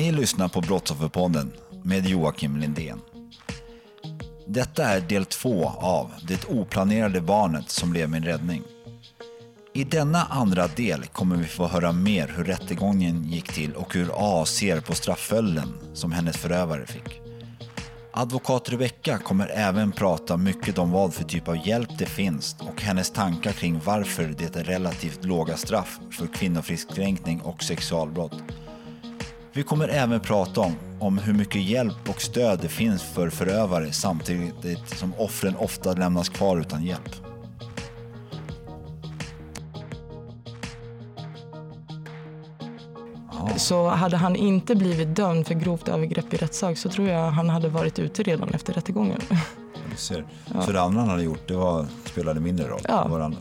Ni lyssnar på Brottsofferpodden med Joakim Lindén. Detta är del två av Det oplanerade barnet som blev min räddning. I denna andra del kommer vi få höra mer hur rättegången gick till och hur A ser på straffföljden som hennes förövare fick. Advokat Rebecka kommer även prata mycket om vad för typ av hjälp det finns och hennes tankar kring varför det är relativt låga straff för kvinnofridskränkning och sexualbrott. Vi kommer även prata om, om hur mycket hjälp och stöd det finns för förövare samtidigt som offren ofta lämnas kvar utan hjälp. Så hade han inte blivit dömd för grovt övergrepp i rättssak så tror jag han hade varit ute redan efter rättegången. Ser. För det andra han hade gjort, det var, spelade mindre roll. Ja. Det, var han,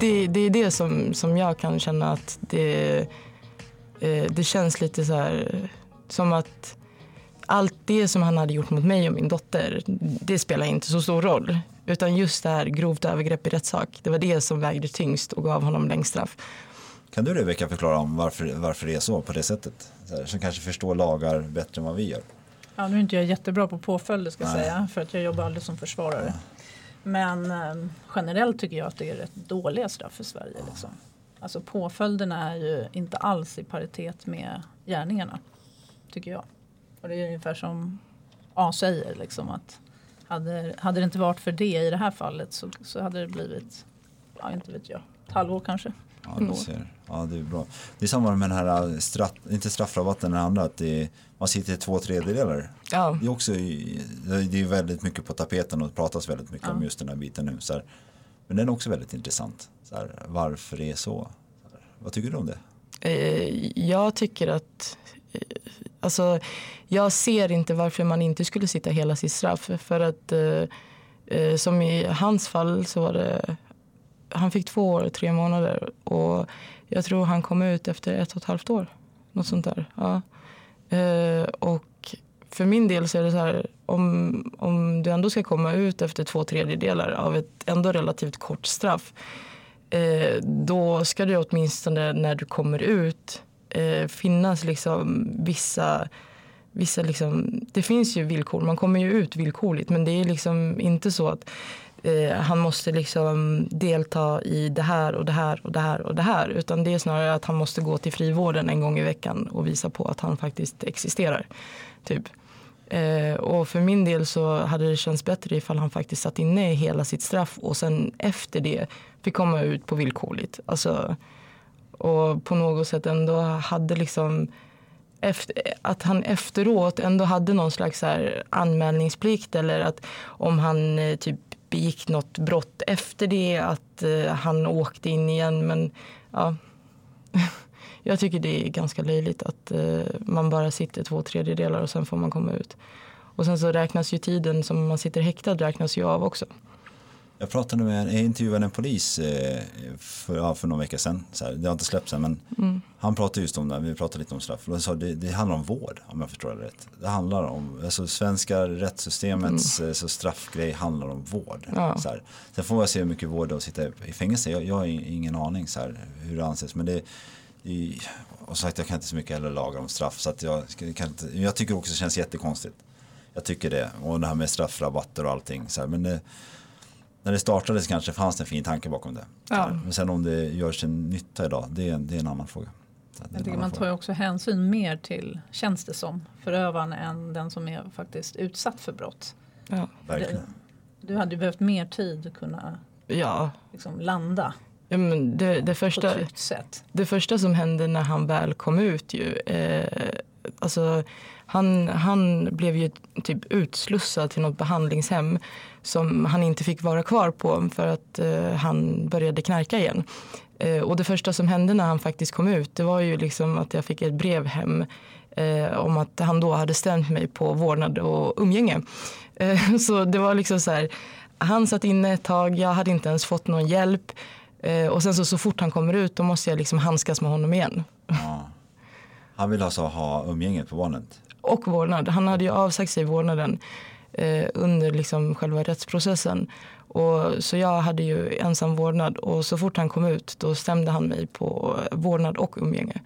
det, det, det är det som, som jag kan känna att det, det känns lite så här som att allt det som han hade gjort mot mig och min dotter, det spelar inte så stor roll. Utan just det här grovt övergrepp i rättssak, det var det som vägde tyngst och gav honom längst straff. Kan du Rebecka förklara om varför, varför det är så på det sättet? Så här, som kanske förstår lagar bättre än vad vi gör. Ja, nu är inte jag jättebra på påföljder ska jag Nej. säga för att jag jobbar aldrig som försvarare. Men eh, generellt tycker jag att det är rätt dåliga straff i Sverige. Liksom. Alltså påföljderna är ju inte alls i paritet med gärningarna. Tycker jag. Och det är ungefär som A säger liksom att hade, hade det inte varit för det i det här fallet så, så hade det blivit, ja inte vet jag, ett halvår kanske. Ja, du ser. Ja, det är bra. Det är samma med den här straff, inte straffrabatten, den andra, att det är, man sitter i två tredjedelar. Ja. Det är också det är väldigt mycket på tapeten och det pratas väldigt mycket om just den här biten nu. Så här. Men den är också väldigt intressant. Så här, varför det är så. så här. Vad tycker du om det? Eh, jag tycker att... Eh, alltså, jag ser inte varför man inte skulle sitta hela sitt straff. För att eh, eh, som i hans fall så var det... Han fick två år och tre månader. Och jag tror han kom ut efter ett och ett halvt år. Något sånt där. Ja. Eh, och för min del så är det så här. Om, om du ändå ska komma ut efter två tredjedelar av ett ändå relativt kort straff eh, då ska det åtminstone när du kommer ut eh, finnas liksom vissa, vissa liksom, det finns ju villkor, man kommer ju ut villkorligt men det är liksom inte så att eh, han måste liksom delta i det här och det här och det här och det här utan det är snarare att han måste gå till frivården en gång i veckan och visa på att han faktiskt existerar. Typ. Eh, och för min del så hade det känts bättre ifall han faktiskt satt inne hela sitt straff och sen efter det fick komma ut på villkorligt. Alltså, och på något sätt ändå hade liksom efter, att han efteråt ändå hade någon slags här anmälningsplikt eller att om han eh, typ begick något brott efter det att eh, han åkte in igen. Men ja, jag tycker det är ganska löjligt att eh, man bara sitter två tredjedelar och sen får man komma ut. Och sen så räknas ju tiden som man sitter häktad räknas ju av också. Jag pratade med, jag intervjuade en polis eh, för, ja, för någon vecka sedan. Så här, det har inte släppts än men han pratade just om det, vi pratade lite om straff. Och sa, det, det handlar om vård om jag förstår det rätt. Det handlar om, alltså svenska rättssystemets eh, så straffgrej handlar om vård. Ja. Så här. Sen får jag se hur mycket vård det är att sitta i fängelse. Jag, jag har ingen aning så här, hur det anses. Men det, det och sagt, jag kan inte så mycket heller lagar om straff. Så att jag, kan inte, jag tycker också det känns jättekonstigt. Jag tycker det. Och det här med straffrabatter och allting. Så här, men det, när det startades kanske fanns det en fin tanke bakom det. Ja. Men sen om det gör sin nytta idag, det är, det är en annan fråga. Jag tycker man tar ju också hänsyn mer till, känns det som, förövaren än den som är faktiskt utsatt för brott. Ja. Verkligen. Du hade ju behövt mer tid att kunna Ja. liksom landa Ja, men det, det, på första, ett tryggt sätt. det första som hände när han väl kom ut ju, eh, alltså han, han blev ju typ utslussad till något behandlingshem som han inte fick vara kvar på för att eh, han började knarka igen. Eh, och det första som hände när han faktiskt kom ut det var ju liksom att jag fick ett brev hem eh, om att han då hade stämt mig på vårdnad och umgänge. Eh, så det var liksom så här, han satt inne ett tag, jag hade inte ens fått någon hjälp. Eh, och sen så, så fort han kommer ut då måste jag liksom handskas med honom igen. Ja. Han vill alltså ha umgänget på barnet. Och vårdnad. Han hade ju avsagt sig vårdnaden eh, under liksom själva rättsprocessen. Och, så jag hade ju ensam vårdnad och så fort han kom ut då stämde han mig på vårdnad och umgänge.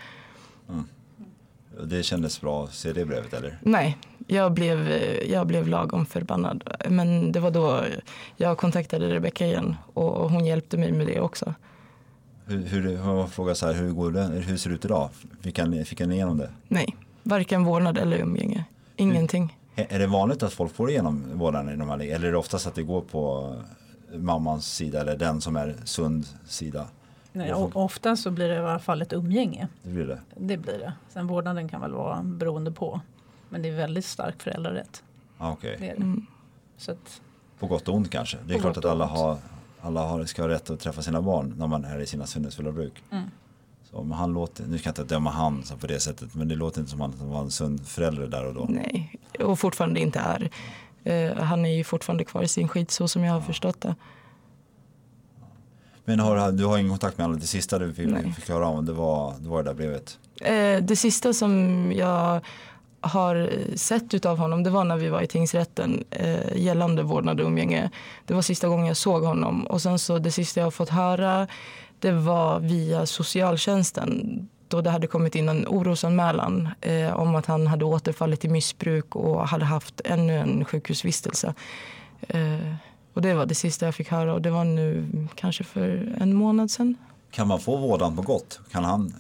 Det kändes bra att se det brevet eller? Nej, jag blev, jag blev lagom förbannad. Men det var då jag kontaktade Rebecka igen och hon hjälpte mig med det också. Hur, hur, hur, fråga så här, hur, går det, hur ser det ut idag? Fick han, fick han igenom det? Nej, varken vårdnad eller umgänge. Ingenting. Är är det vanligt att folk får igenom vårdnaden i de här Eller är det oftast att det går på mammans sida eller den som är sund sida? Nej, och ofta så blir det i alla fall ett umgänge. Det blir det. Det blir det. Sen vårdnaden kan väl vara beroende på. Men det är väldigt stark föräldrarätt. Ah, Det. Så att, på gott och ont kanske. Det är klart att alla, har, alla har, ska ha rätt att träffa sina barn när man är i sina sinnesfulla bruk. Mm. Så, men han låter, nu ska jag inte döma han så på det sättet men det låter inte som att han var en sund förälder där och då. Nej, och fortfarande inte är. Eh, han är ju fortfarande kvar i sin skit så som jag har förstått det. Men har, du har ingen kontakt med honom? Det sista du fick, Nej. fick höra om det var, det var det där brevet? Eh, det sista som jag har sett utav honom det var när vi var i tingsrätten eh, gällande vårdnad och umgänge. Det var sista gången jag såg honom och sen så det sista jag har fått höra det var via socialtjänsten då det hade kommit in en orosanmälan eh, om att han hade återfallit i missbruk och hade haft ännu en sjukhusvistelse. Eh, och det var det sista jag fick höra och det var nu kanske för en månad sedan. Kan man få vårdnad på gott? Kan han,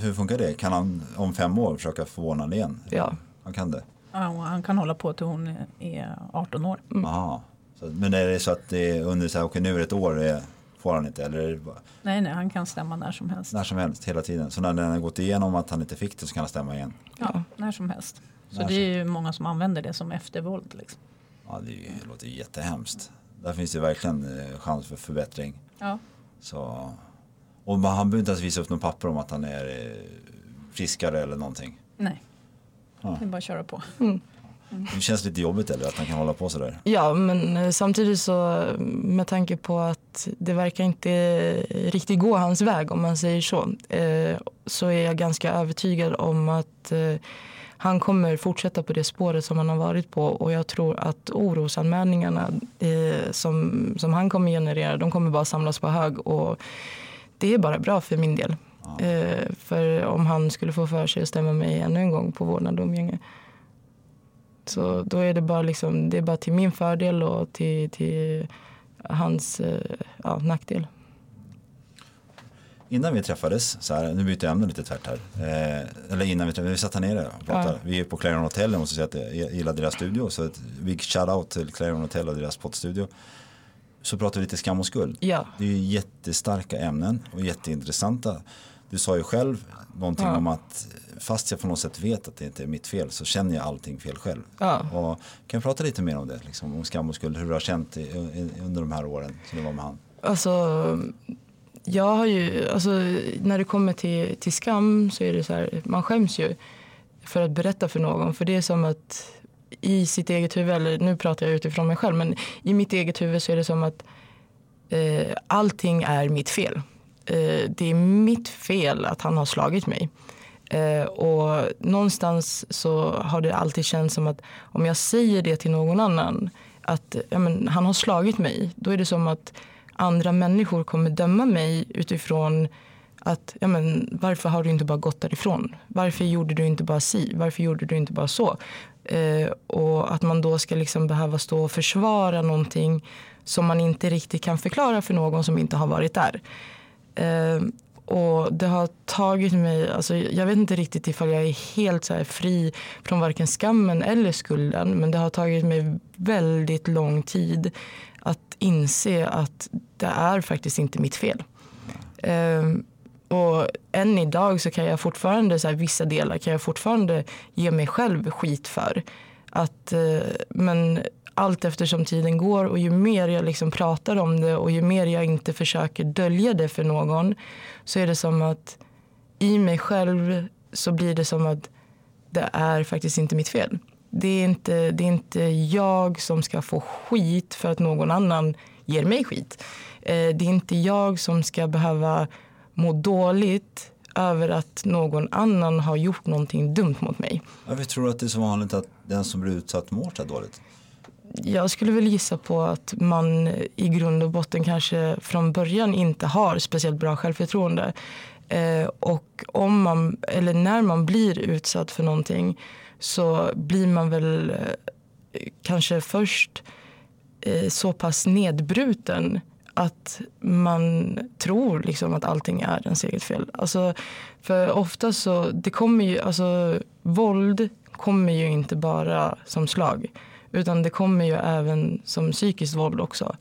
hur funkar det? Kan han om fem år försöka få vårdnad igen? Ja. Han kan det? ja, och han kan hålla på till hon är- är 18 år. Aha. Så, men är det så att det är under så här, okej nu är det ett år, det får han inte? Eller är bara, Nej, nej, han kan stämma när som helst. när som helst, hela tiden? Så när den har gått igenom att han inte fick det så kan han stämma igen? Ja, när som helst. Så När det är ju många som använder det som eftervåld. Liksom. Ja, är det låter ju jättehemskt. Där finns det verkligen eh, chans för förbättring. Ja. Så, och man, han behöver inte ens visa upp någon papper om att han är eh, friskare eller någonting. Nej, Ja. det är bara att köra på. Det känns lite jobbigt eller att han kan hålla på sådär. Ja, men eh, samtidigt så med tanke på att det verkar inte riktigt gå hans väg om man säger så, eh, så är jag ganska övertygad om att eh, han kommer fortsätta på det spåret som han har varit på och jag tror att orosanmälningarna eh, som, som han kommer generera, de kommer bara samlas på hög och det är bara bra för min del. Eh, för om han skulle få för sig att stämma mig ännu en gång på vårdnad och umgänge så då är det bara, liksom, det är bara till min fördel och till, till hans eh, ja, nackdel. Innan vi träffades, så här, nu byter jag ämne lite tvärt här. Eh, eller innan vi träffades, vi satt här nere och pratade. Ja. Vi är på Clarion Hotel, jag måste säga att jag gillar deras studio. Så ett big shout-out till Clarion Hotel och deras poddstudio. Så pratar vi lite skam och skuld. Ja. Det är ju jättestarka ämnen och jätteintressanta. Du sa ju själv någonting Ja. om att fast jag på något sätt vet att det inte är mitt fel så känner jag allting fel själv. Ja. Och kan jag prata lite mer om det, liksom, om skam och skuld, hur du har känt i, i, under de här åren som du var med han? Alltså, jag har ju, alltså, när det kommer till, till skam så är det så här, man skäms ju för att berätta för någon. För det är som att i sitt eget huvud, eller nu pratar jag utifrån mig själv, men i mitt eget huvud så är det som att eh, allting är mitt fel. Eh, det är mitt fel att han har slagit mig. Eh, och någonstans så har det alltid känts som att om jag säger det till någon annan att ja, men, han har slagit mig, då är det som att andra människor kommer döma mig utifrån att ja, men, varför har du inte bara gått därifrån? Varför gjorde du inte bara si? Varför gjorde du inte bara så? Eh, och att man då ska liksom behöva stå och försvara någonting som man inte riktigt kan förklara för någon som inte har varit där. Eh, och det har tagit mig, alltså jag vet inte riktigt ifall jag är helt så fri från varken skammen eller skulden. Men det har tagit mig väldigt lång tid att inse att det är faktiskt inte mitt fel. Um, och än idag så kan jag fortfarande, så här, vissa delar kan jag fortfarande ge mig själv skit för. Att, uh, men allt eftersom tiden går och ju mer jag liksom pratar om det och ju mer jag inte försöker dölja det för någon så är det som att i mig själv så blir det som att det är faktiskt inte mitt fel. Det är inte, det är inte jag som ska få skit för att någon annan ger mig skit. Eh, det är inte jag som ska behöva må dåligt över att någon annan har gjort någonting dumt mot mig. Varför tror du att det är så vanligt att den som blir utsatt mår så dåligt? Jag skulle väl gissa på att man i grund och botten kanske från början inte har speciellt bra självförtroende. Eh, och om man, eller när man blir utsatt för någonting så blir man väl eh, kanske först eh, så pass nedbruten att man tror liksom att allting är ens eget fel. Alltså, för ofta så, det kommer ju, alltså våld kommer ju inte bara som slag. Utan det kommer ju även som psykiskt våld också.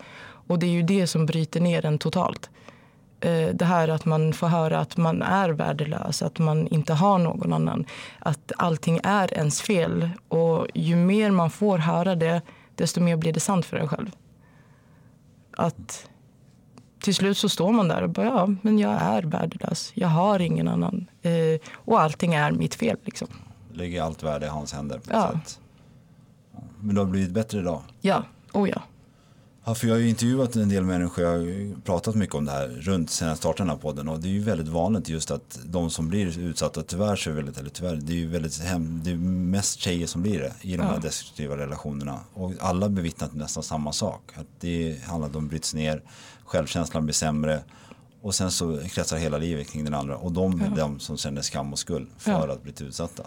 Och det är ju det som bryter ner en totalt. Eh, det här att man får höra att man är värdelös, att man inte har någon annan. Att allting är ens fel. Och ju mer man får höra det, desto mer blir det sant för en själv. Att till slut så står man där och bara, ja, men jag är värdelös. Jag har ingen annan. Eh, och allting är mitt fel liksom. Lägger allt värde i hans händer på ja. sätt. Men du har blivit bättre idag? Ja, oh ja. Ja, för jag har ju intervjuat en del människor, jag har pratat mycket om det här runt sen jag startade den här podden och det är ju väldigt vanligt just att de som blir utsatta tyvärr så är väldigt, eller tyvärr, det är ju väldigt hem, det är mest tjejer som blir det i de här destruktiva relationerna och alla bevittnat nästan samma sak, att det handlar om att de bryts ner, självkänslan blir sämre och sen så kretsar hela livet kring den andra och de är ja. de som känner skam och skuld för ja. att bli utsatta.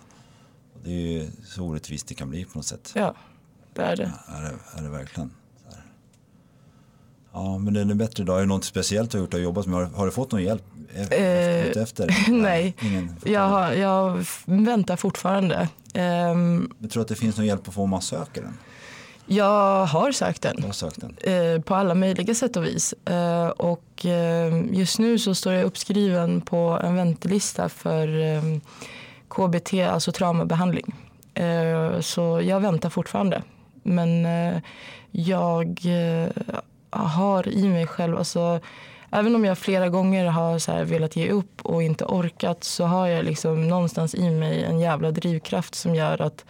Och det är ju så orättvist det kan bli på något sätt. Ja, det är det. Ja, är det, är det verkligen. Ja, men den är bättre idag. Är det något speciellt du har gjort och jobbat med? Har, har du fått någon hjälp efter? Eh, efter? nej, nej jag, jag, väntar fortfarande. Um, men tror du att det finns någon hjälp att få om man söker den? Jag har sökt den. Har sökt den. Eh, på alla möjliga sätt och vis. Eh, och eh, just nu så står jag uppskriven på en väntelista för eh, KBT, alltså traumabehandling. Eh, så jag väntar fortfarande. Men jag har i mig själv, alltså, även om jag flera gånger har så velat ge upp och inte orkat så har jag liksom någonstans i mig en jävla drivkraft som gör att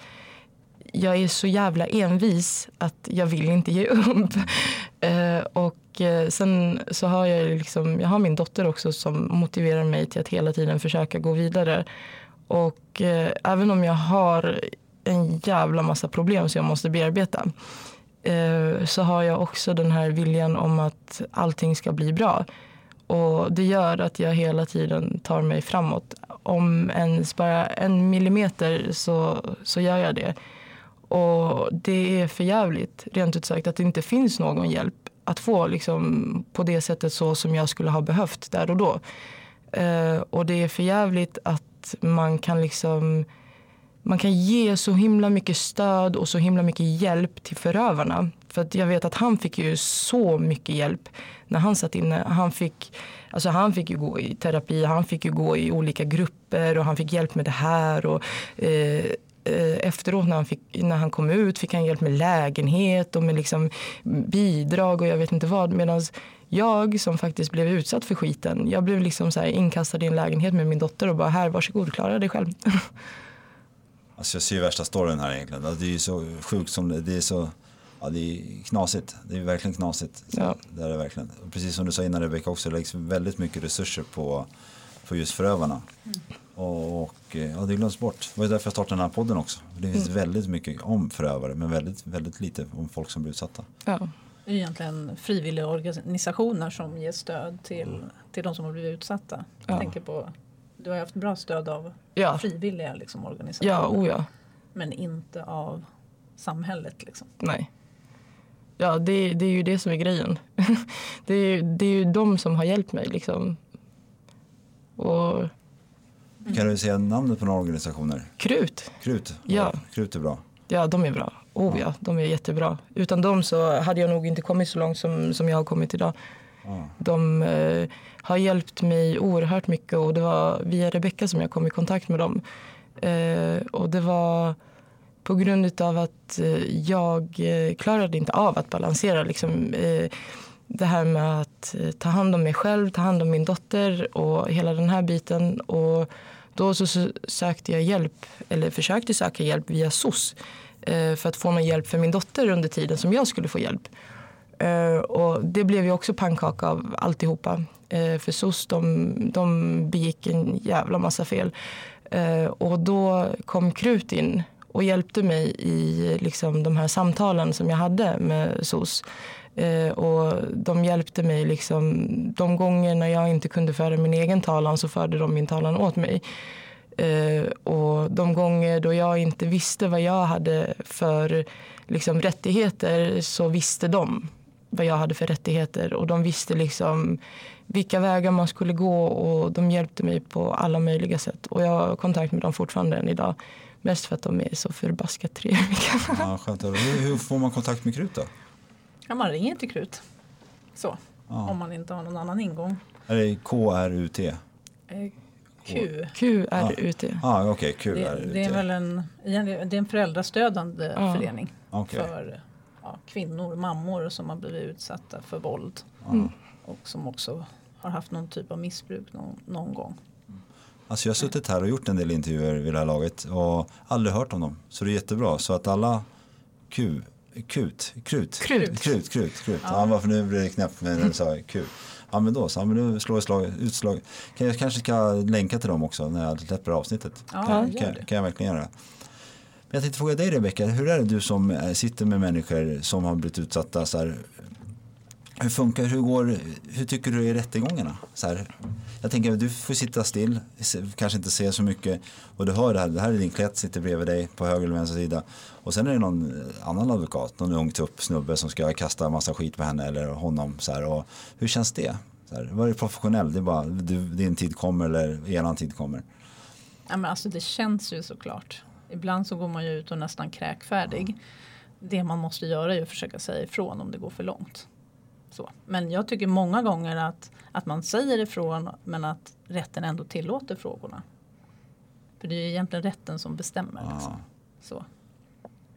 jag är så jävla envis att jag vill inte ge upp. Eh, och eh, sen så har jag liksom, jag har min dotter också som motiverar mig till att hela tiden försöka gå vidare. Och eh, även om jag har en jävla massa problem som jag måste bearbeta Eh, så har jag också den här viljan om att allting ska bli bra. Och det gör att jag hela tiden tar mig framåt. Om ens bara en millimeter så, så gör jag det. Och det är för jävligt, rent ut sagt, att det inte finns någon hjälp att få liksom, på det sättet så som jag skulle ha behövt där och då. Eh, och det är för jävligt att man kan liksom man kan ge så himla mycket stöd och så himla mycket hjälp till förövarna. För att jag vet att han fick ju så mycket hjälp när han satt inne. Han fick, alltså han fick ju gå i terapi, han fick ju gå i olika grupper och han fick hjälp med det här. Och, eh, eh efteråt när han, fick, när han kom ut fick han hjälp med lägenhet och med liksom bidrag och jag vet inte vad. Medan jag som faktiskt blev utsatt för skiten, jag blev liksom så inkastad i en lägenhet med min dotter och bara här varsågod klara dig själv. Alltså jag ser ju värsta storyn här egentligen. Alltså det är ju så sjukt som det, det är så Ja, det är knasigt. Det är verkligen knasigt. Ja. Det är det verkligen. precis som du sa innan Rebecka också, det läggs väldigt mycket resurser på, på just förövarna. Mm. Och, och, ja, det glöms bort. Det var därför jag startade den här podden också. Det finns mm. väldigt mycket om förövare men väldigt, väldigt lite om folk som blir utsatta. Ja. Det är egentligen frivilliga organisationer som ger stöd till, mm. till de som har blivit utsatta. Jag ja. tänker på du har haft bra stöd av ja. frivilliga liksom, organisationer. Ja, oh ja. Men inte av samhället. Liksom. Nej. Ja, det, det är ju det som är grejen. det, är, det är ju de som har hjälpt mig. Liksom. Och Kan du säga namnet på några organisationer? Krut, Krut? Ja. Krut är bra. ja de är bra. Oh ja, de är jättebra. Utan dem så hade jag nog inte kommit så långt som, som jag har kommit idag. De eh, har hjälpt mig oerhört mycket och det var via Rebecka som jag kom i kontakt med dem. Eh, och det var på grund av att eh, jag eh, klarade inte av att balansera liksom, eh, det här med att eh, ta hand om mig själv, ta hand om min dotter och hela den här biten. Och då så sökte jag hjälp, eller försökte söka hjälp via SOS eh, för att få någon hjälp för min dotter under tiden som jag skulle få hjälp. Eh, och det blev ju också pannkaka av alltihopa. Eh, för SOS de, de begick en jävla massa fel. Eh, och då kom Krut in och hjälpte mig i liksom, de här samtalen som jag hade med SOS. Eh, och de hjälpte mig liksom, de gånger när jag inte kunde föra min egen talan så förde de min talan åt mig. Eh, och de gånger då jag inte visste vad jag hade för liksom, rättigheter så visste de vad jag hade för rättigheter. Och de visste liksom vilka vägar man skulle gå och de hjälpte mig på alla möjliga sätt. Och jag har kontakt med dem fortfarande än idag. Mest för att de är så förbaskat trevliga. Ja, hur, hur får man kontakt med Krut då? Ja, man ringer till Krut. Så. Om man inte har någon annan ingång. Är det KRUT? Eh, Q. QRUT. Ah, Okej, KRUT. Det, det är väl en, det är en föräldrastödjande Ja. förening Okej. för ja, kvinnor, mammor som har blivit utsatta för våld. Och som också har haft någon typ av missbruk någon, någon gång. Alltså jag har suttit här och gjort en del intervjuer vid det här laget och aldrig hört om dem. Så det är jättebra. Så att alla Q, Kut, Krut, Krut. Krut, Krut, Krut. Ja. varför nu blir det knäppt med när du sa Q. Ja men då så, ja, men nu slår jag slag, utslag. Kan jag kanske ska länka till dem också när jag släpper avsnittet. Ja, kan, kan, det. kan jag verkligen göra. Men jag tänkte fråga dig Rebecka, hur är det du som eh, sitter med människor som har blivit utsatta så här, hur funkar, hur går, hur tycker du i rättegångarna? Så här, jag tänker att du får sitta still, kanske inte se så mycket och du hör det här, det här är din klätt, sitter bredvid dig på höger eller vänster sida. Och sen är det någon eh, annan advokat, någon ung tupp snubbe som ska kasta en massa skit på henne eller honom. Så här, och hur känns det? Så här, var det professionell? Det är bara, du, din tid kommer eller eran tid kommer. Ja, men alltså det känns ju såklart. Ibland så går man ju ut och nästan kräkfärdig. Det man måste göra är att försöka säga ifrån om det går för långt. Så. Men jag tycker många gånger att, att man säger ifrån men att rätten ändå tillåter frågorna. För det är ju egentligen rätten som bestämmer. Liksom. Så.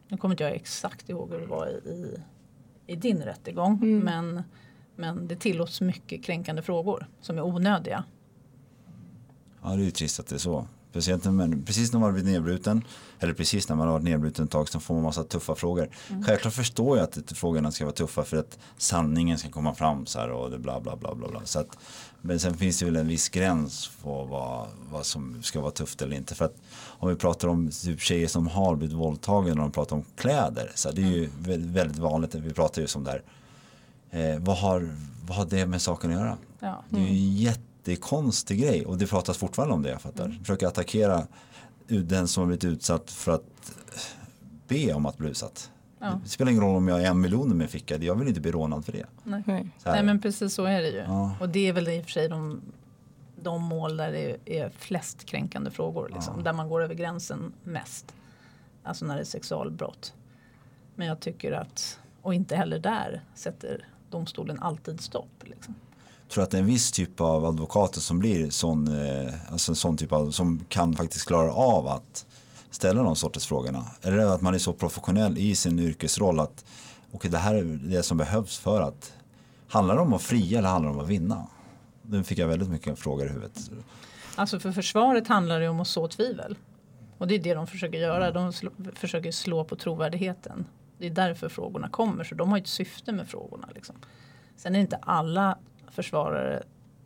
Nu kommer inte jag exakt ihåg hur det var i, i, din rättegång. Men, men det tillåts mycket kränkande frågor som är onödiga. Ja, det är ju trist att det är så. Speciellt när man, precis när man har blivit nedbruten, eller precis när man har varit nedbruten ett tag så får man massa tuffa frågor. Självklart förstår jag att frågorna ska vara tuffa för att sanningen ska komma fram så här och det bla bla bla bla. bla. Så att, men sen finns det väl en viss gräns på vad, vad som ska vara tufft eller inte. För att om vi pratar om typ tjejer som har blivit våldtagna och de pratar om kläder. Så här, det är ju väldigt, väldigt vanligt, vi pratar ju som där. Eh, vad, har, vad har det med saken att göra? Ja. Det är ju en jättekonstig grej och det pratas fortfarande om det jag fattar. Försöker attackera ut- den som har blivit utsatt för att be om att bli utsatt. Ja. Det spelar ingen roll om jag har en miljon i min ficka, jag vill inte bli rånad för det. Nej. Nej. Men precis så är det ju. Ja. Och det är väl i och för sig de, de mål där det är flest kränkande frågor. Liksom, Där man går över gränsen mest. Alltså när det är sexualbrott. Men jag tycker att, och inte heller där sätter domstolen alltid stopp. Liksom tror att det är en viss typ av advokater som blir sån, eh, alltså en sån typ av, som kan faktiskt klara av att ställa de sorters frågorna. Eller är det att man är så professionell i sin yrkesroll att okay, det här är det som behövs för att handlar det om att fria eller handlar det om att vinna? Nu fick jag väldigt mycket frågor i huvudet. Alltså för försvaret handlar det om att så tvivel. Och det är det de försöker göra. De slå, försöker slå på trovärdigheten. Det är därför frågorna kommer. Så de har ett syfte med frågorna. Liksom. Sen är inte alla försvarare,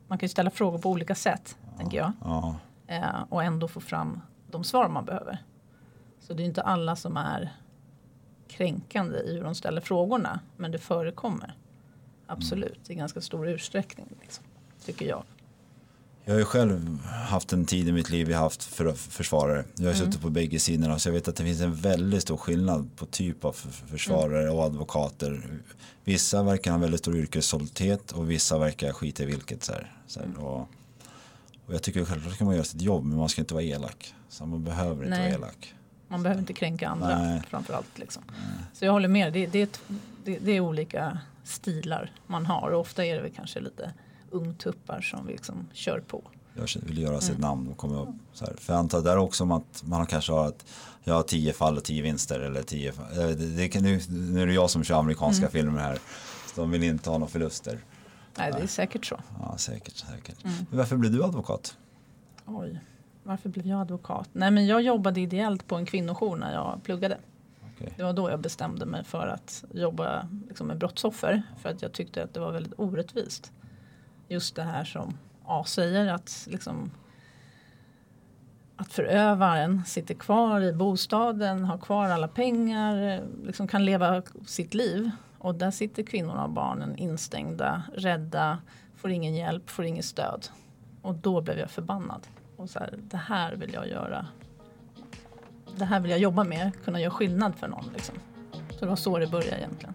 man kan ju ställa frågor på olika sätt. Tänker jag. Ja, Eh, och ändå få fram de svar man behöver. Så det är inte alla som är kränkande i hur de ställer frågorna. Men det förekommer. Absolut, i ganska stor utsträckning. Liksom, tycker jag. Jag har ju själv haft en tid i mitt liv jag haft för, försvarare. Jag har mm. suttit på bägge sidorna så jag vet att det finns en väldigt stor skillnad på typ av försvarare mm. och advokater. Vissa verkar ha en väldigt stor yrkesstolthet och vissa verkar skita i vilket. Så här, så här, och, och, jag tycker självklart kan man göra sitt jobb men man ska inte vara elak. Så man behöver inte Nej. vara elak. Man behöver inte kränka andra Nej. framförallt. Liksom. Så jag håller med, det, det, det, det är olika stilar man har och ofta är det väl kanske lite ungtuppar som liksom kör på. Jag vill göra sitt mm. namn och komma upp. Så här. För jag antar där också om att man kanske har att jag har tio fall och tio vinster eller tio det, det, nu, nu är det jag som kör amerikanska mm. filmer här. Så de vill inte ha några förluster. Nej, det är säkert så. Ja, säkert. säkert. Mm. Men varför blev du advokat? Oj, varför blev jag advokat? Nej, men jag jobbade ideellt på en kvinnojour när jag pluggade. Okay. Det var då jag bestämde mig för att jobba liksom, med brottsoffer. För att jag tyckte att det var väldigt orättvist just det här som A säger att liksom att förövaren sitter kvar i bostaden, har kvar alla pengar, liksom kan leva sitt liv. Och där sitter kvinnorna och barnen instängda, rädda, får ingen hjälp, får inget stöd. Och då blev jag förbannad. Och så här, det här vill jag göra. Det här vill jag jobba med, kunna göra skillnad för någon. Liksom. Så det var så det började egentligen.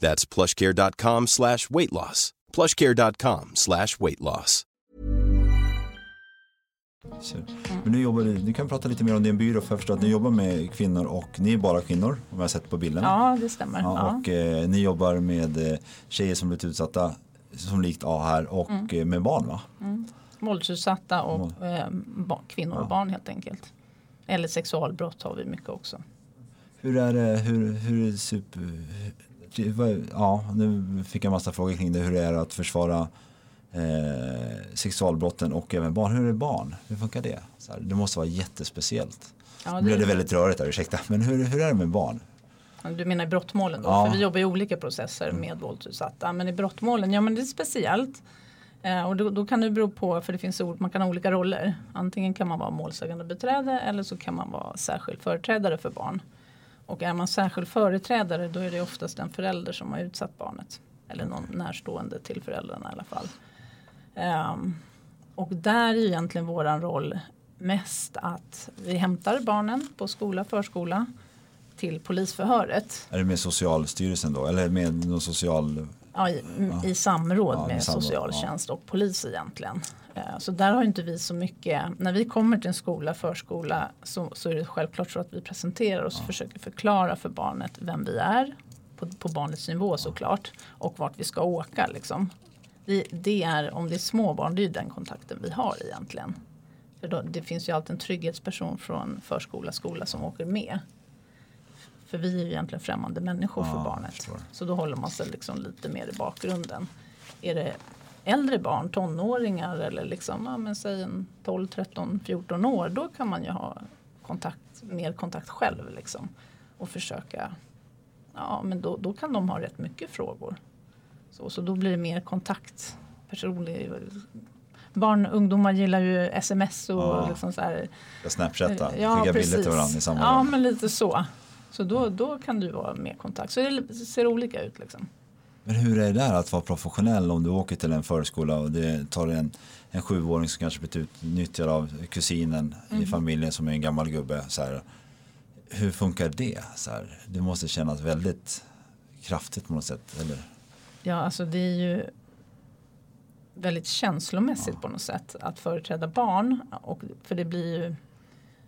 That's plushcare.com slash weight loss. Plushcare.com slash weight loss. Men nu jobbar du, du kan prata lite mer om din byrå för jag förstår att ni jobbar med kvinnor och ni är bara kvinnor om jag har sett på bilden. Ja, det stämmer. Ja, och eh, ni jobbar med eh, tjejer som blivit utsatta som likt A här och mm. Eh, med barn va? Mm. Våldsutsatta och eh, kvinnor och barn helt enkelt. Eller sexualbrott har vi mycket också. Hur är det, hur, hur super, ja, nu fick jag massa frågor kring det, hur det är att försvara eh, sexualbrotten och även barn. Hur är det barn? Hur funkar det? Så här, det måste vara jättespeciellt. Ja, det... Nu blev det väldigt rörigt där, ursäkta. Men hur, hur är det med barn? Du menar i brottmålen då? Ja. För vi jobbar i olika processer mm. med våldsutsatta. Men i brottmålen, ja men det är speciellt. Eh, och då, då, kan det bero på, för det finns man kan ha olika roller. Antingen kan man vara målsägande beträde eller så kan man vara särskild företrädare för barn. Och är man särskild företrädare då är det oftast en förälder som har utsatt barnet. Eller någon närstående till föräldrarna i alla fall. Um, och där är egentligen våran roll mest att vi hämtar barnen på skola, förskola till polisförhöret. Är det med Socialstyrelsen då? Eller med någon social... Ja, i, i samråd ja, med samråd, socialtjänst ja. och polis egentligen. Eh, så där har inte vi så mycket, när vi kommer till en skola, förskola så, så är det självklart så att vi presenterar oss och försöker förklara för barnet vem vi är på, på barnets nivå såklart och vart vi ska åka. Liksom. Det, det, är, om det är små barn, det är den kontakten vi har egentligen. För då, det finns ju alltid en trygghetsperson från förskola, skola som åker med. För vi är ju egentligen främmande människor ja, för barnet. Så då håller man sig liksom lite mer i bakgrunden. Är det äldre barn, tonåringar eller liksom, ja, men säg en 12, 13, 14 år. Då kan man ju ha kontakt, mer kontakt själv liksom. Och försöka Ja, men då, då kan de ha rätt mycket frågor. Så, så då blir det mer kontakt. Personlig. Barn och ungdomar gillar ju sms och Ja. liksom så här. Snapchatta, Ja, skicka bilder till varandra i samma Ja, men lite så. Så då, då kan du vara mer kontakt. Så det ser olika ut liksom. Men hur är det där att vara professionell om du åker till en förskola och det tar en, en sjuåring som kanske blivit utnyttjad av kusinen Mm. i familjen som är en gammal gubbe. Så här, hur funkar det? Så här, det måste kännas väldigt kraftigt på något sätt. Eller? Ja, alltså det är ju väldigt känslomässigt på något sätt att företräda barn. Och, för det blir ju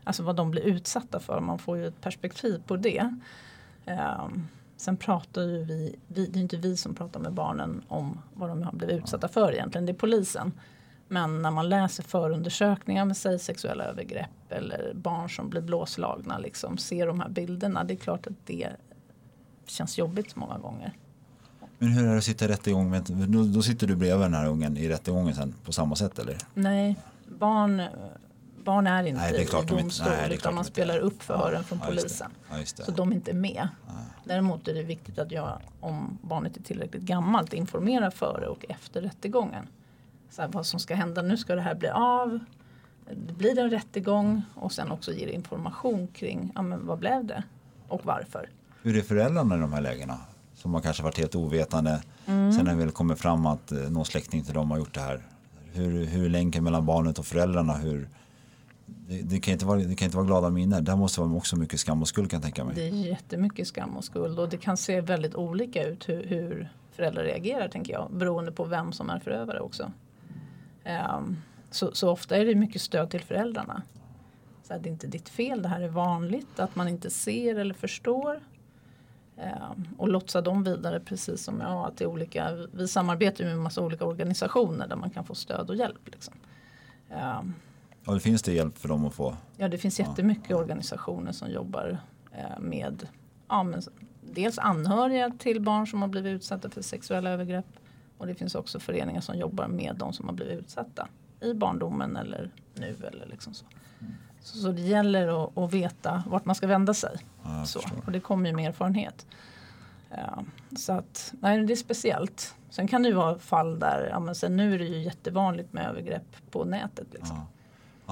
alltså vad de blir utsatta för. Man får ju ett perspektiv på det. Ehm, sen pratar ju vi, vi, det är inte vi som pratar med barnen om vad de har blivit utsatta för egentligen. Det är polisen. Men när man läser förundersökningar med sig sexuella övergrepp eller barn som blir blåslagna, liksom, ser de här bilderna. Det är klart att det känns jobbigt många gånger. Men hur är det att sitta i rättegång? Med, då, då sitter du bredvid den här ungen i rättegången sen på samma sätt eller? Nej, barn, barn är inte Nej, det är klart i de inte- domstol nej, det är utan man inte spelar upp förhören Ja, från ja, just det. polisen. Ja, det. Så de är inte med. Däremot är det viktigt att jag, om barnet är tillräckligt gammalt, informerar före och efter rättegången. Så här, vad som ska hända, nu ska det här bli av. Det blir en rättegång och sen också ger information kring ja, men vad blev det och varför. Hur är föräldrarna i de här lägena? Som har kanske varit helt ovetande. Mm. Sen när det väl kommer fram att eh, någon släkting till dem har gjort det här. Hur, hur är länken mellan barnet och föräldrarna? Hur, det, det, kan inte vara, det kan inte vara glada minnen. Där måste vara också mycket skam och skuld kan jag tänka mig. Det är jättemycket skam och skuld och det kan se väldigt olika ut hur, hur föräldrar reagerar tänker jag. Beroende på vem som är förövare också. Um, så, så ofta är det mycket stöd till föräldrarna. Så att det är inte ditt fel, det här är vanligt. Att man inte ser eller förstår. Um, och lotsa dem vidare precis som jag. Till olika, vi samarbetar med en massa olika organisationer där man kan få stöd och hjälp. Liksom. Um, Ja, det finns det hjälp för dem att få? Ja, det finns jättemycket organisationer som jobbar eh, med ja, men, dels anhöriga till barn som har blivit utsatta för sexuella övergrepp. Och det finns också föreningar som jobbar med de som har blivit utsatta i barndomen eller nu. Eller liksom så. Så, så det gäller att, att veta vart man ska vända sig. Ja, så. förstår. Och det kommer ju med erfarenhet. Ja, så att, nej, det är speciellt. Sen kan det ju vara fall där, ja, men sen nu är det ju jättevanligt med övergrepp på nätet. Liksom.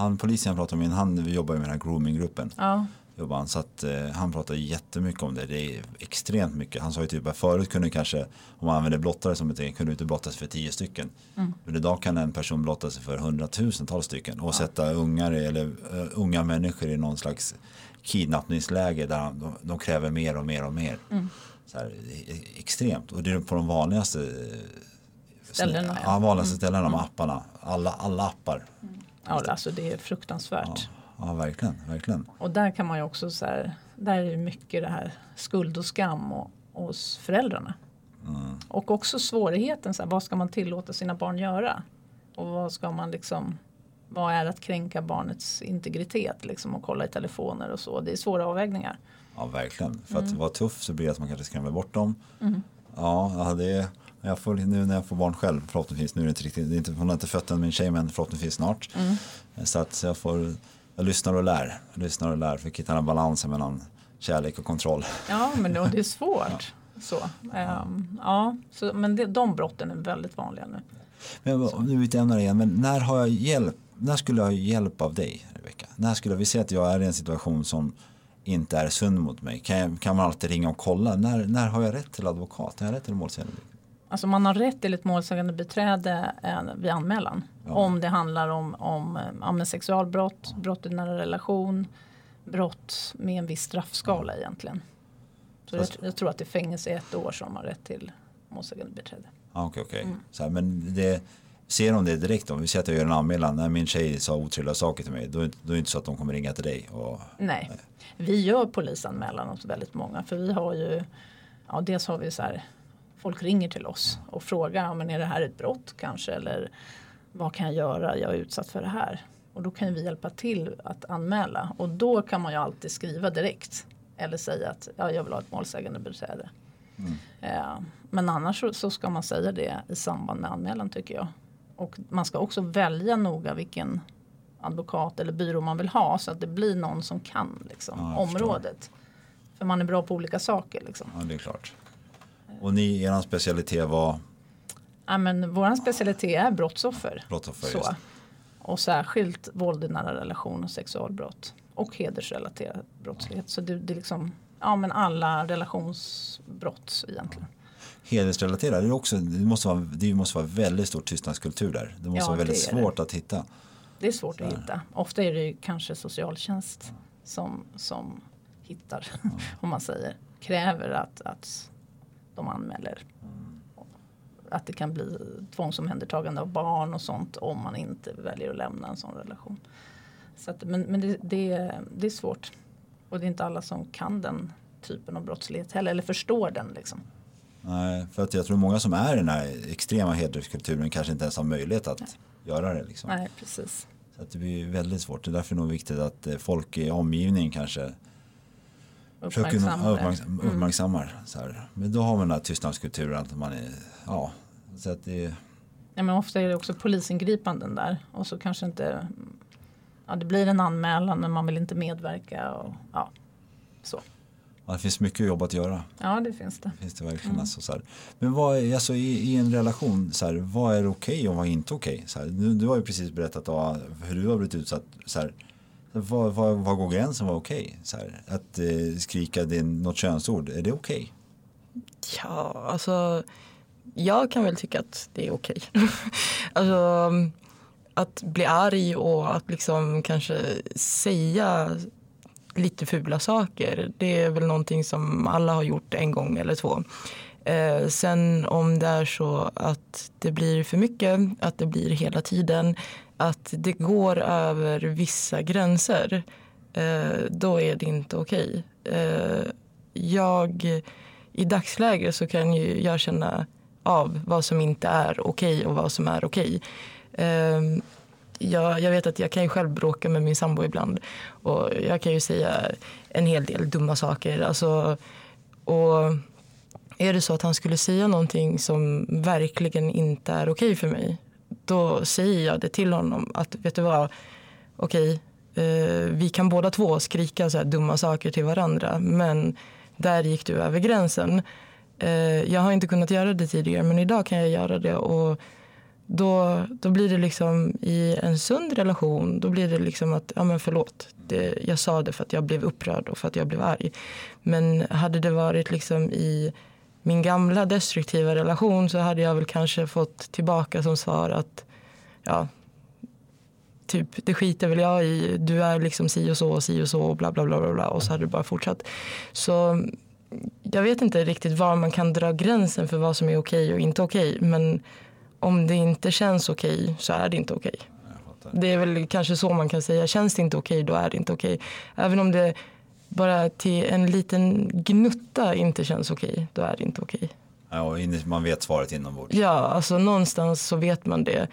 Han, polisen jag pratade med, han jobbar med den här groominggruppen. Ja. Jobbar han, så att, eh, han pratar jättemycket om det. Det är extremt mycket. Han sa ju typ att förut kunde kanske, om man använder blottare som ett kunde du inte blotta sig för tio stycken. Mm. Men idag kan en person blotta sig för hundratusentals stycken och sätta ungar eller uh, unga människor i någon slags kidnappningsläge där han- de, de kräver mer och mer och mer. Mm. Så här, extremt och det är på de vanligaste eh, Ställena, ja. Ja, vanligaste Mm. ställena med Mm. apparna. Alla, alla appar. Ja, alltså det är fruktansvärt. Ja, verkligen, verkligen. Och där kan man ju också så här, där är det mycket det här skuld och skam och, hos föräldrarna. Och också svårigheten, så här, vad ska man tillåta sina barn göra? Och vad ska man liksom, vad är att kränka barnets integritet liksom och kolla i telefoner och så. Det är svåra avvägningar. Ja, verkligen. För att Mm. vara tuff så blir det att man kanske skrämmer bort dem. Mm. Ja, ja, det är, jag får, nu när jag får barn själv förhoppningsvis, nu är det inte riktigt, det är inte, hon har inte fött än min tjej men förhoppningsvis snart. Mm. Så att jag får, jag lyssnar och lär, jag lyssnar och lär för att hitta den balansen mellan kärlek och kontroll. Ja, men det är svårt. Så, ehm, ja, så, men det, de brotten är väldigt vanliga nu. Men nu byter jag ämne igen, men när har jag hjälp, när skulle jag ha hjälp av dig Rebecka? När skulle vi se att jag är i en situation som inte är sund mot mig? Kan, jag, kan man alltid ringa och kolla? När, när har jag rätt till advokat? Har jag rätt till målsägande? Alltså man har rätt till ett målsägande beträde eh, vid anmälan. Ja. Om det handlar om, om, eh, ja, men sexualbrott, brott i nära relation, brott med en viss straffskala egentligen. Så jag, Fast- jag tror att det är fängelse i ett år som har rätt till målsägande beträde. Ja, Okej, okej. Mm. Så här, Men det, ser de det direkt då? Vi säger att jag gör en anmälan. När min tjej sa otrevliga saker till mig. Då, är det- inte så att de kommer ringa till dig. Och, Nej, vi gör polisanmälan åt väldigt många. För vi har ju, ja dels har vi så här, folk ringer till oss och frågar, ja, men är det här ett brott kanske? Eller vad kan jag göra? Jag är utsatt för det här. Och då kan vi hjälpa till att anmäla. Och då kan man ju alltid skriva direkt. Eller säga att ja, jag vill ha ett målsägande beträde. Eh, men annars så, så ska man säga det i samband med anmälan tycker jag. Och man ska också välja noga vilken advokat eller byrå man vill ha så att det blir någon som kan liksom, Ja, området. För man är bra på olika saker. Liksom. Ja, det är klart. Och ni, er specialitet var? Ja, men vår specialitet är brottsoffer. Brottsoffer, Så. just. Och särskilt våld i nära relation och sexualbrott. Och hedersrelaterad brottslighet. Så det, det är liksom ja, men alla relationsbrott egentligen. Hedersrelaterad, det, också, det, måste vara, det måste vara väldigt stor tystnadskultur där. Det måste Ja, vara väldigt är det. svårt att hitta. Det är svårt att hitta. Ofta är det kanske socialtjänst som, som hittar, om man säger. Kräver att, att de anmäler. Att det kan bli tvångsomhändertagande av barn och sånt om man inte väljer att lämna en sån relation. Så att, men men det, det, det är svårt. Och det är inte alla som kan den typen av brottslighet heller, eller förstår den. Liksom. Nej, för att jag tror många som är i den här extrema hederskulturen kanske inte ens har möjlighet att göra det. Liksom. Nej, precis. Så att det blir väldigt svårt. Det är därför nog viktigt att eh, folk i omgivningen kanske försöker Uppmärksamma det. uppmärksam, Mm. uppmärksammar. Så här. Men då har man den här tystnadskulturen. Att man är, ja, så att det, Ja, men ofta är det också polisingripanden där och så kanske inte ja, det blir en anmälan men man vill inte medverka och ja, så. ja, det finns mycket jobb att göra. Ja, det finns det. Finns det verkligen. Mm. Alltså, så här. Men vad alltså, i, i en relation, så här, vad är okej och vad är inte okej? Så här, nu, du har ju precis berättat då, hur du har blivit utsatt. Så här, var, var, var går gränsen vad är okej? Okay? att eh, skrika din, något könsord, är det okej? Ja, alltså jag kan väl tycka att det är okej. alltså att bli arg och att liksom kanske säga lite fula saker. Det är väl någonting som alla har gjort en gång eller två. Eh, sen om det är så att det blir för mycket, att det blir hela tiden, att det går över vissa gränser, eh, då är det inte okej. Eh, jag, I dagsläget så kan ju jag känna av vad som inte är okej och vad som är okej. Eh, jag, jag vet att jag kan ju själv bråka med min sambo ibland och jag kan ju säga en hel del dumma saker. Alltså, och är det så att han skulle säga någonting som verkligen inte är okej för mig då säger jag det till honom att vet du vad, okej, eh, vi kan båda två skrika så här dumma saker till varandra men där gick du över gränsen. Eh, jag har inte kunnat göra det tidigare men idag kan jag göra det och då, då blir det liksom i en sund relation, då blir det liksom att, ja men förlåt, det, jag sa det för att jag blev upprörd och för att jag blev arg. Men hade det varit liksom i min gamla destruktiva relation så hade jag väl kanske fått tillbaka som svar att, ja, typ det skiter väl jag i, du är liksom si och så och si och så och bla bla bla bla, bla och så hade det bara fortsatt. Så jag vet inte riktigt var man kan dra gränsen för vad som är okej och inte okej men om det inte känns okej så är det inte okej. Det är väl kanske så man kan säga. Känns det inte okej då är det inte okej. Även om det bara till en liten gnutta inte känns okej, då är det inte okej. Ja, man vet svaret inombords. Ja, alltså någonstans så vet man det.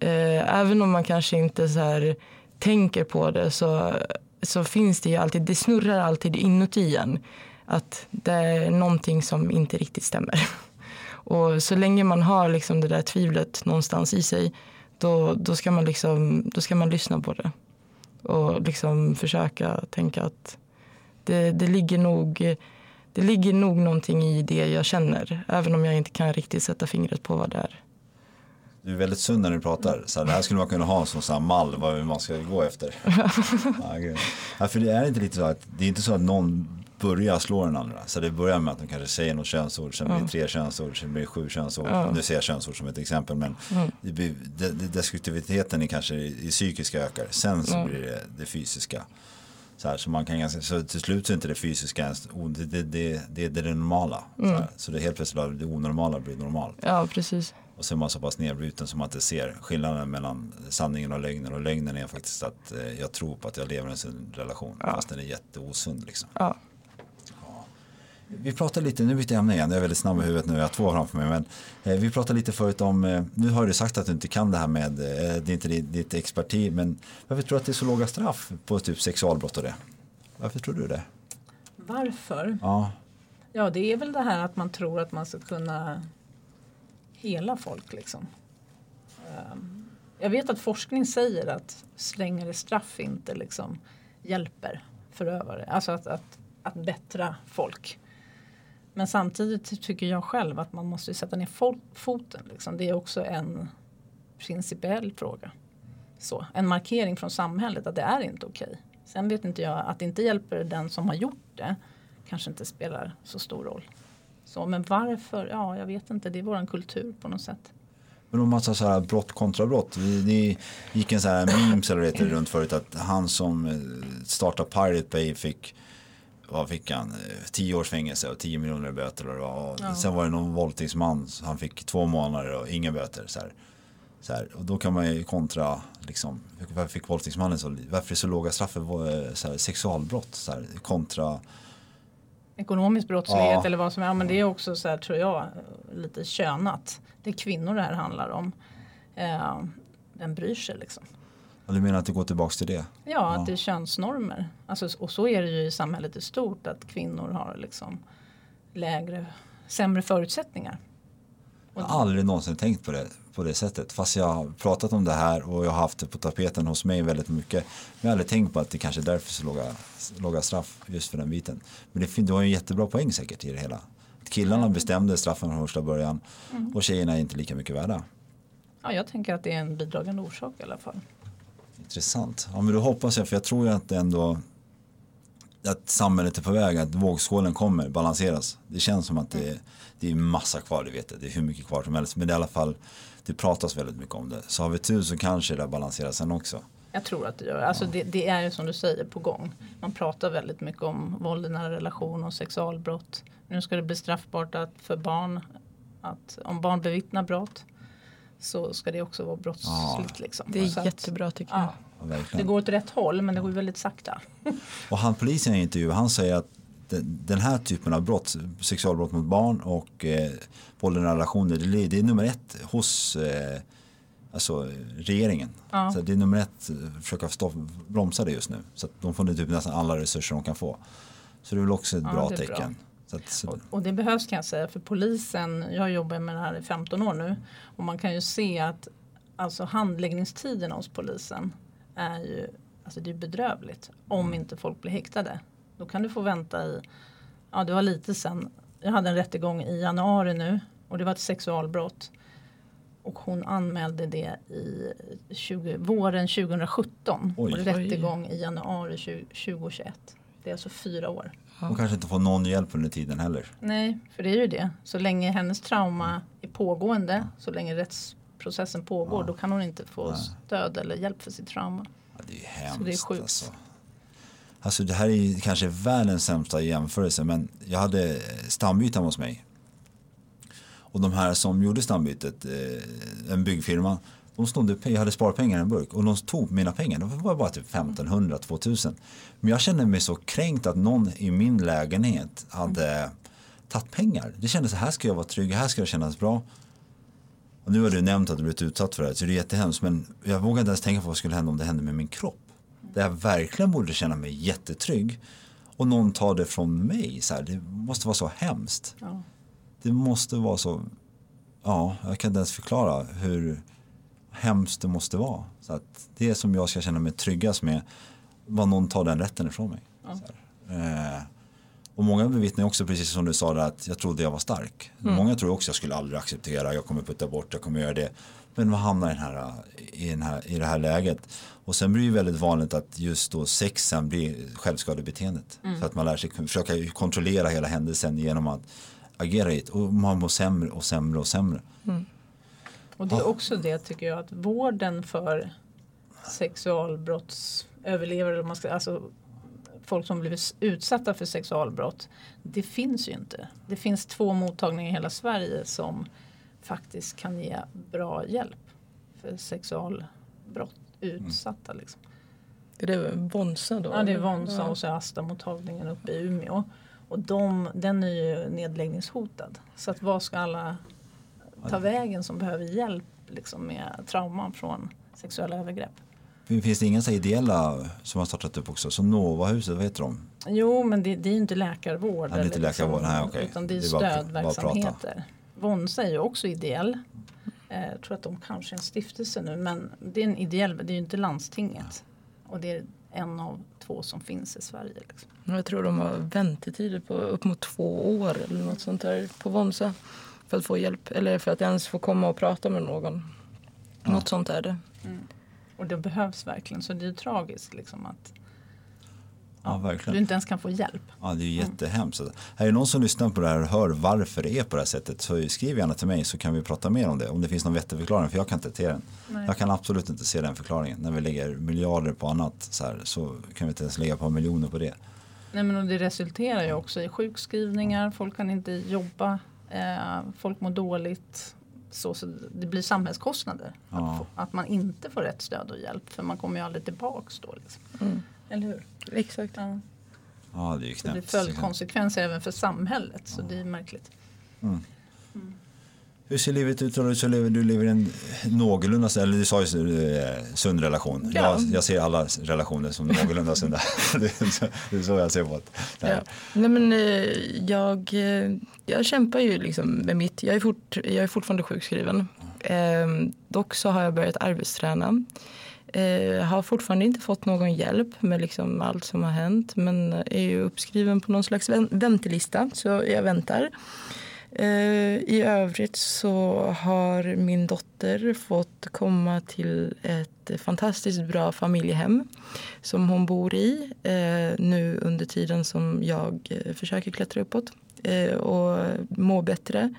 Eh, även om man kanske inte så här tänker på det så, så finns det ju alltid, det snurrar alltid inuti en. Att det är någonting som inte riktigt stämmer. Och så länge man har liksom det där tvivlet någonstans i sig då, då, ska man liksom, då ska man lyssna på det. Och liksom försöka tänka att det, det, ligger nog, det ligger nog någonting i det jag känner. Även om jag inte kan riktigt sätta fingret på vad det är. Du är väldigt sund när du pratar. Så här, det här skulle man kunna ha som så här mall vad man ska gå efter. ja, för det är inte lite så att det är inte så att någon börjar slå den andra. Så det börjar med att de kanske säger något könsord, sen blir det tre könsord, sen blir det sju könsord. Ja. Nu säger jag könsord som ett exempel men det blir, det, det, destruktiviteten är kanske i, i psykiska ökar. Sen så Ja. blir det det fysiska. Så, här, så, man kan ganska, så till slut så är inte det fysiska ens, det, det, det, det, är det normala. Så, här, så det helt plötsligt det onormala blir normalt. Ja, precis. Och så är man så pass nedbruten som man inte ser skillnaden mellan sanningen och lögnen. Och lögnen är faktiskt att eh, jag tror på att jag lever i en relation. Fast den är jätteosund liksom. Ja. Vi pratade lite, nu byter jag ämne igen, jag är väldigt snabb i huvudet nu, jag har två framför mig. Men eh, vi pratade lite förut om, eh, nu har du sagt att du inte kan det här med, eh, det är inte ditt, expertis, men varför tror du att det är så låga straff på typ sexualbrott och det? Varför tror du det? Varför? Ja, Ja, det är väl det här att man tror att man ska kunna hela folk liksom. Ehm, Jag vet att forskning säger att strängare straff inte liksom hjälper förövare. Alltså att, att att bättra folk. Men samtidigt tycker jag själv att man måste sätta ner foten. Liksom. Det är också en principiell fråga. Så, en markering från samhället att det är inte okej. Sen vet inte jag att det inte hjälper den som har gjort det. Kanske inte spelar så stor roll. Så, men varför? Ja, jag vet inte. Det är våran kultur på något sätt. Men om man sa så här brott kontra brott. Det gick en så här memes eller det runt förut att han som eh, startade Pirate Bay fick vad fick han? Tio års fängelse och tio miljoner böter. Och ja. Sen var det någon våldtäktsman, han fick två månader och inga böter. Så här. Så här. Och då kan man ju kontra, liksom, varför fick våldtäktsmannen så, varför är det så låga straff för så här, sexualbrott? Så här, kontra ekonomisk brottslighet ja. eller vad som är. Men det är också så här tror jag lite könat. Det är kvinnor det här handlar om. Eh, vem bryr sig liksom? Och du menar att det går tillbaka till det? Ja, ja. att det är könsnormer. Alltså, och så är det ju i samhället i stort att kvinnor har liksom lägre, sämre förutsättningar. Jag har aldrig någonsin tänkt på det på det sättet. Fast jag har pratat om det här och jag har haft det på tapeten hos mig väldigt mycket. Men jag har aldrig tänkt på att det kanske är därför så låga, låga straff just för den biten. Men det, du har en jättebra poäng säkert i det hela. Killarna bestämde straffen från första början mm. och tjejerna är inte lika mycket värda. Ja, jag tänker att det är en bidragande orsak i alla fall. Intressant. Ja, men då hoppas jag, för jag tror ju att det ändå att samhället är på väg, att vågskålen kommer balanseras. Det känns som att det, det är massa kvar, det vet jag. Det är hur mycket kvar som helst. Men det är i alla fall, det pratas väldigt mycket om det. Så har vi tur så kanske det balanseras sen också. Jag tror att det gör. Alltså det, det, är ju som du säger på gång. Man pratar väldigt mycket om våld i nära relation och sexualbrott. Nu ska det bli straffbart att för barn att om barn bevittnar brott så ska det också vara brottsligt. Ja. Liksom. Det är så jättebra tycker jag. Ja, det går åt rätt håll men det går väldigt sakta. Och han polisen i intervju han säger att den här typen av brott, sexualbrott mot barn och eh, våld i relationer, det, det är nummer ett hos eh, alltså, regeringen. Ja. Så det är nummer ett, att försöka stopp, bromsa det just nu. Så att de får nu typ nästan alla resurser de kan få. Så det är väl också ett ja, bra tecken. Bra. Att, så... och, och, det behövs kan jag säga för polisen, jag jobbar med det här i 15 år nu och man kan ju se att alltså handläggningstiden hos polisen är ju alltså det är bedrövligt om mm. inte folk blir häktade. Då kan du få vänta i, ja det var lite sen, jag hade en rättegång i januari nu och det var ett sexualbrott. Och hon anmälde det i 20, våren 2017 oj, och rättegång oj. i januari 20, 2021. Det är alltså fyra år. Hon kanske inte får någon hjälp under tiden heller. Nej, för det är ju det. Så länge hennes trauma är pågående, så länge rättsprocessen pågår, ja. då kan hon inte få Nej. stöd eller hjälp för sitt trauma. Ja, det är hemskt. Så det är sjukt. Alltså. Alltså det här är kanske världens sämsta jämförelse men jag hade stambyte hos mig. Och de här som gjorde stambytet, eh, en byggfirma, de snodde, jag hade sparpengar i en burk och de tog mina pengar. Det var bara typ 1500, 2000. Men jag kände mig så kränkt att någon i min lägenhet hade tagit pengar. Det kändes så här ska jag vara trygg, här ska det kännas bra. Och nu har du nämnt att du blivit utsatt för det, så det är jättehemskt. Men jag vågar inte ens tänka på vad skulle hända om det hände med min kropp där jag verkligen borde känna mig jättetrygg och någon tar det från mig. Så här, det måste vara så hemskt. Ja. Det måste vara så, ja, jag kan inte ens förklara hur hemskt det måste vara. Så att det som jag ska känna mig tryggast med, var någon tar den rätten ifrån mig. Eh, och många bevittnar också, precis som du sa, att jag trodde jag var stark. Mm. Många tror också jag skulle aldrig acceptera, jag kommer putta bort, jag kommer göra det. Men man hamnar i, den här, i, den här, i det här läget. Och sen blir det väldigt vanligt att just då sexen blir självskadebeteendet. Mm. Så att man lär sig försöka kontrollera hela händelsen genom att agera i det. Och man mår sämre och sämre och sämre. Mm. Och det är också det tycker jag att vården för sexualbrottsöverlevare, man ska, alltså folk som blivit utsatta för sexualbrott. Det finns ju inte. Det finns två mottagningar i hela Sverige som faktiskt kan ge bra hjälp för sexualbrott utsatta. Mm. Liksom. Är det Vonsa då? Ja det är Vonsa och så är Asta-mottagningen uppe i Umeå. Och de, den är ju nedläggningshotad. Så att vad ska alla ta vägen som behöver hjälp liksom, med trauman från sexuella övergrepp? Finns det inga så ideella som har startat upp också? Som Novahuset, vad heter de? Jo men det, det är ju inte läkarvård. Det är inte läkarvård, liksom, nej, okay. Utan det är, det är stödverksamheter. Vonsa är ju också ideell. Eh, jag tror att de kanske är en stiftelse nu men det är en ideell, det är ju inte landstinget. Och det är en av två som finns i Sverige. Liksom. Jag tror de har väntetider på upp mot två år eller något sånt där på Vonsa för att få hjälp eller för att ens få komma och prata med någon. Ja. Något sånt är det. Mm. Och det behövs verkligen så det är tragiskt liksom att Ja, du inte ens kan få hjälp. Ja, det är jättehemskt. Mm. Är det någon som lyssnar på det här och hör varför det är på det här sättet så skriv gärna till mig så kan vi prata mer om det. Om det finns någon vettig förklaring för jag kan inte se den. Nej. Jag kan absolut inte se den förklaringen. När vi lägger miljarder på annat så, här, så kan vi inte ens lägga på miljoner på det. Nej, men det resulterar ju också i sjukskrivningar, folk kan inte jobba, eh, folk mår dåligt. Så, så det blir samhällskostnader. Ja. Att, få, att, man inte får rätt stöd och hjälp för man kommer ju aldrig tillbaks då. Liksom. Mm. Eller hur? Exakt. Ja. Ja, det är knäppt. det får följdkonsekvenser även för samhället. Så ja. det är märkligt. Mm. Mm. Hur ser livet ut? Du, lever, du lever i en någorlunda, eller du sa ju eh, sund relation. Ja. Jag, jag, ser alla relationer som någorlunda sunda. det, är så, jag ser på det. Ja. Nej, men, eh, jag, eh, jag kämpar ju liksom med mitt. Jag är, fort, jag är fortfarande sjukskriven. Eh, dock så har jag börjat arbetsträna. Eh, har fortfarande inte fått någon hjälp med liksom allt som har hänt men är ju uppskriven på någon slags väntelista så jag väntar. Eh, I övrigt så har min dotter fått komma till ett fantastiskt bra familjehem som hon bor i eh, nu under tiden som jag eh, försöker klättra uppåt Eh, och må bättre.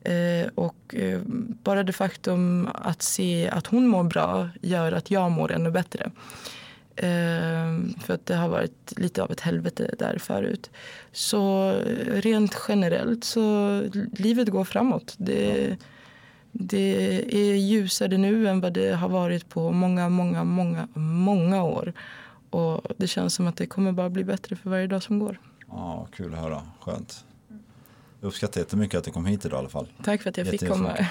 Eh, och eh, bara det faktum att se att hon mår bra gör att jag mår ännu bättre. Eh, för att det har varit lite av ett helvete där förut. Så eh, rent generellt så livet går framåt. Det, det är ljusare nu än vad det har varit på många, många, många, många år. Och det känns som att det kommer bara bli bättre för varje dag som går. Ja, kul att höra. Skönt. Jag uppskattar jättemycket att du kom hit idag i alla fall. Tack för att jag fick komma.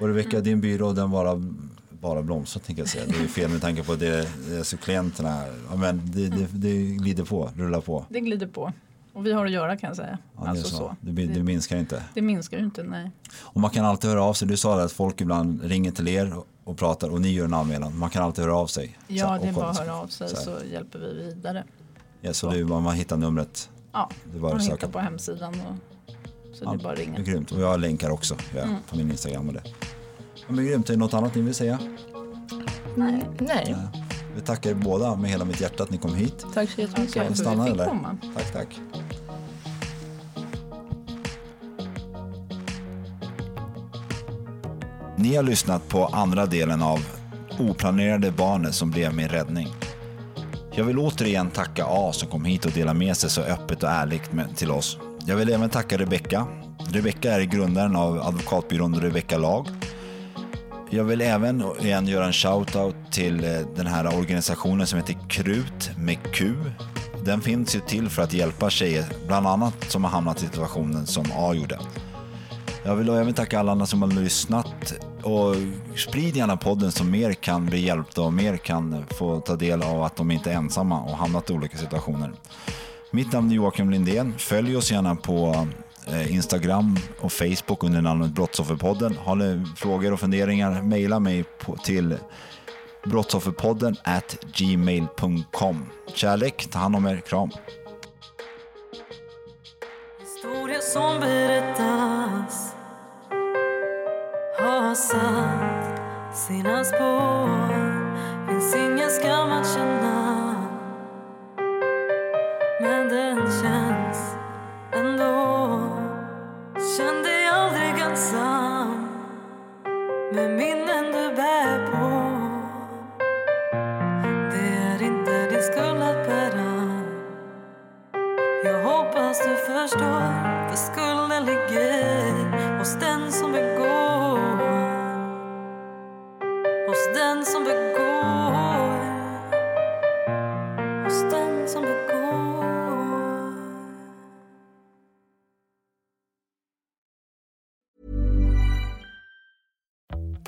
Och Rebecka, din byrå den bara, bara blomstrar tänker jag säga. Det är fel med tanke på det, alltså klienterna, ja, men det, det, det glider på, rullar på. Det glider på. Och vi har att göra kan jag säga. Ja, alltså så. så. Det, det, minskar inte? Det minskar inte, nej. Och man kan alltid höra av sig. Du sa att folk ibland ringer till er och pratar och ni gör en anmälan. Man kan alltid höra av sig. Ja, det är bara att höra av sig så, så hjälper vi vidare. Ja, så, så. Det, man hittar numret? Ja, man hittar på hemsidan. Och så ja, det är bara att ringa. Grymt. Och jag har länkar också ja, mm. på min Instagram och det. Ja, men grymt. Är det något annat ni vill säga? Nej. Nej. Ja. Vi tackar er båda med hela mitt hjärta att ni kom hit. Tack så jättemycket. För stanna, eller? Komma. Tack, tack. Ni har lyssnat på andra delen av Oplanerade barnet som blev min räddning. Jag vill återigen tacka A som kom hit och delade med sig så öppet och ärligt med, till oss jag vill även tacka Rebecka. Rebecka är grundaren av advokatbyrån Rebecka Lag. Jag vill även igen göra en shout-out till eh, den här organisationen som heter KRUT med Q. Den finns ju till för att hjälpa tjejer, bland annat som har hamnat i situationen som A gjorde. Jag vill även tacka alla andra som har lyssnat och sprid gärna podden så mer kan bli hjälpta och mer kan få ta del av att de inte är ensamma och hamnat i olika situationer. Mitt namn är Joakim Lindén. Följ oss gärna på eh, Instagram och Facebook under namnet Brottsofferpodden. Har ni frågor och funderingar, mejla mig på, till brottsofferpodden at gmail.com. Kärlek, ta hand om er, kram. Historia som berättas har satt sina spår Finns ingen skam att känna men den känns ändå. Känn dig aldrig ensam med minnen du bär på. Det är inte din skuld att bära. Jag hoppas du förstår, för skuld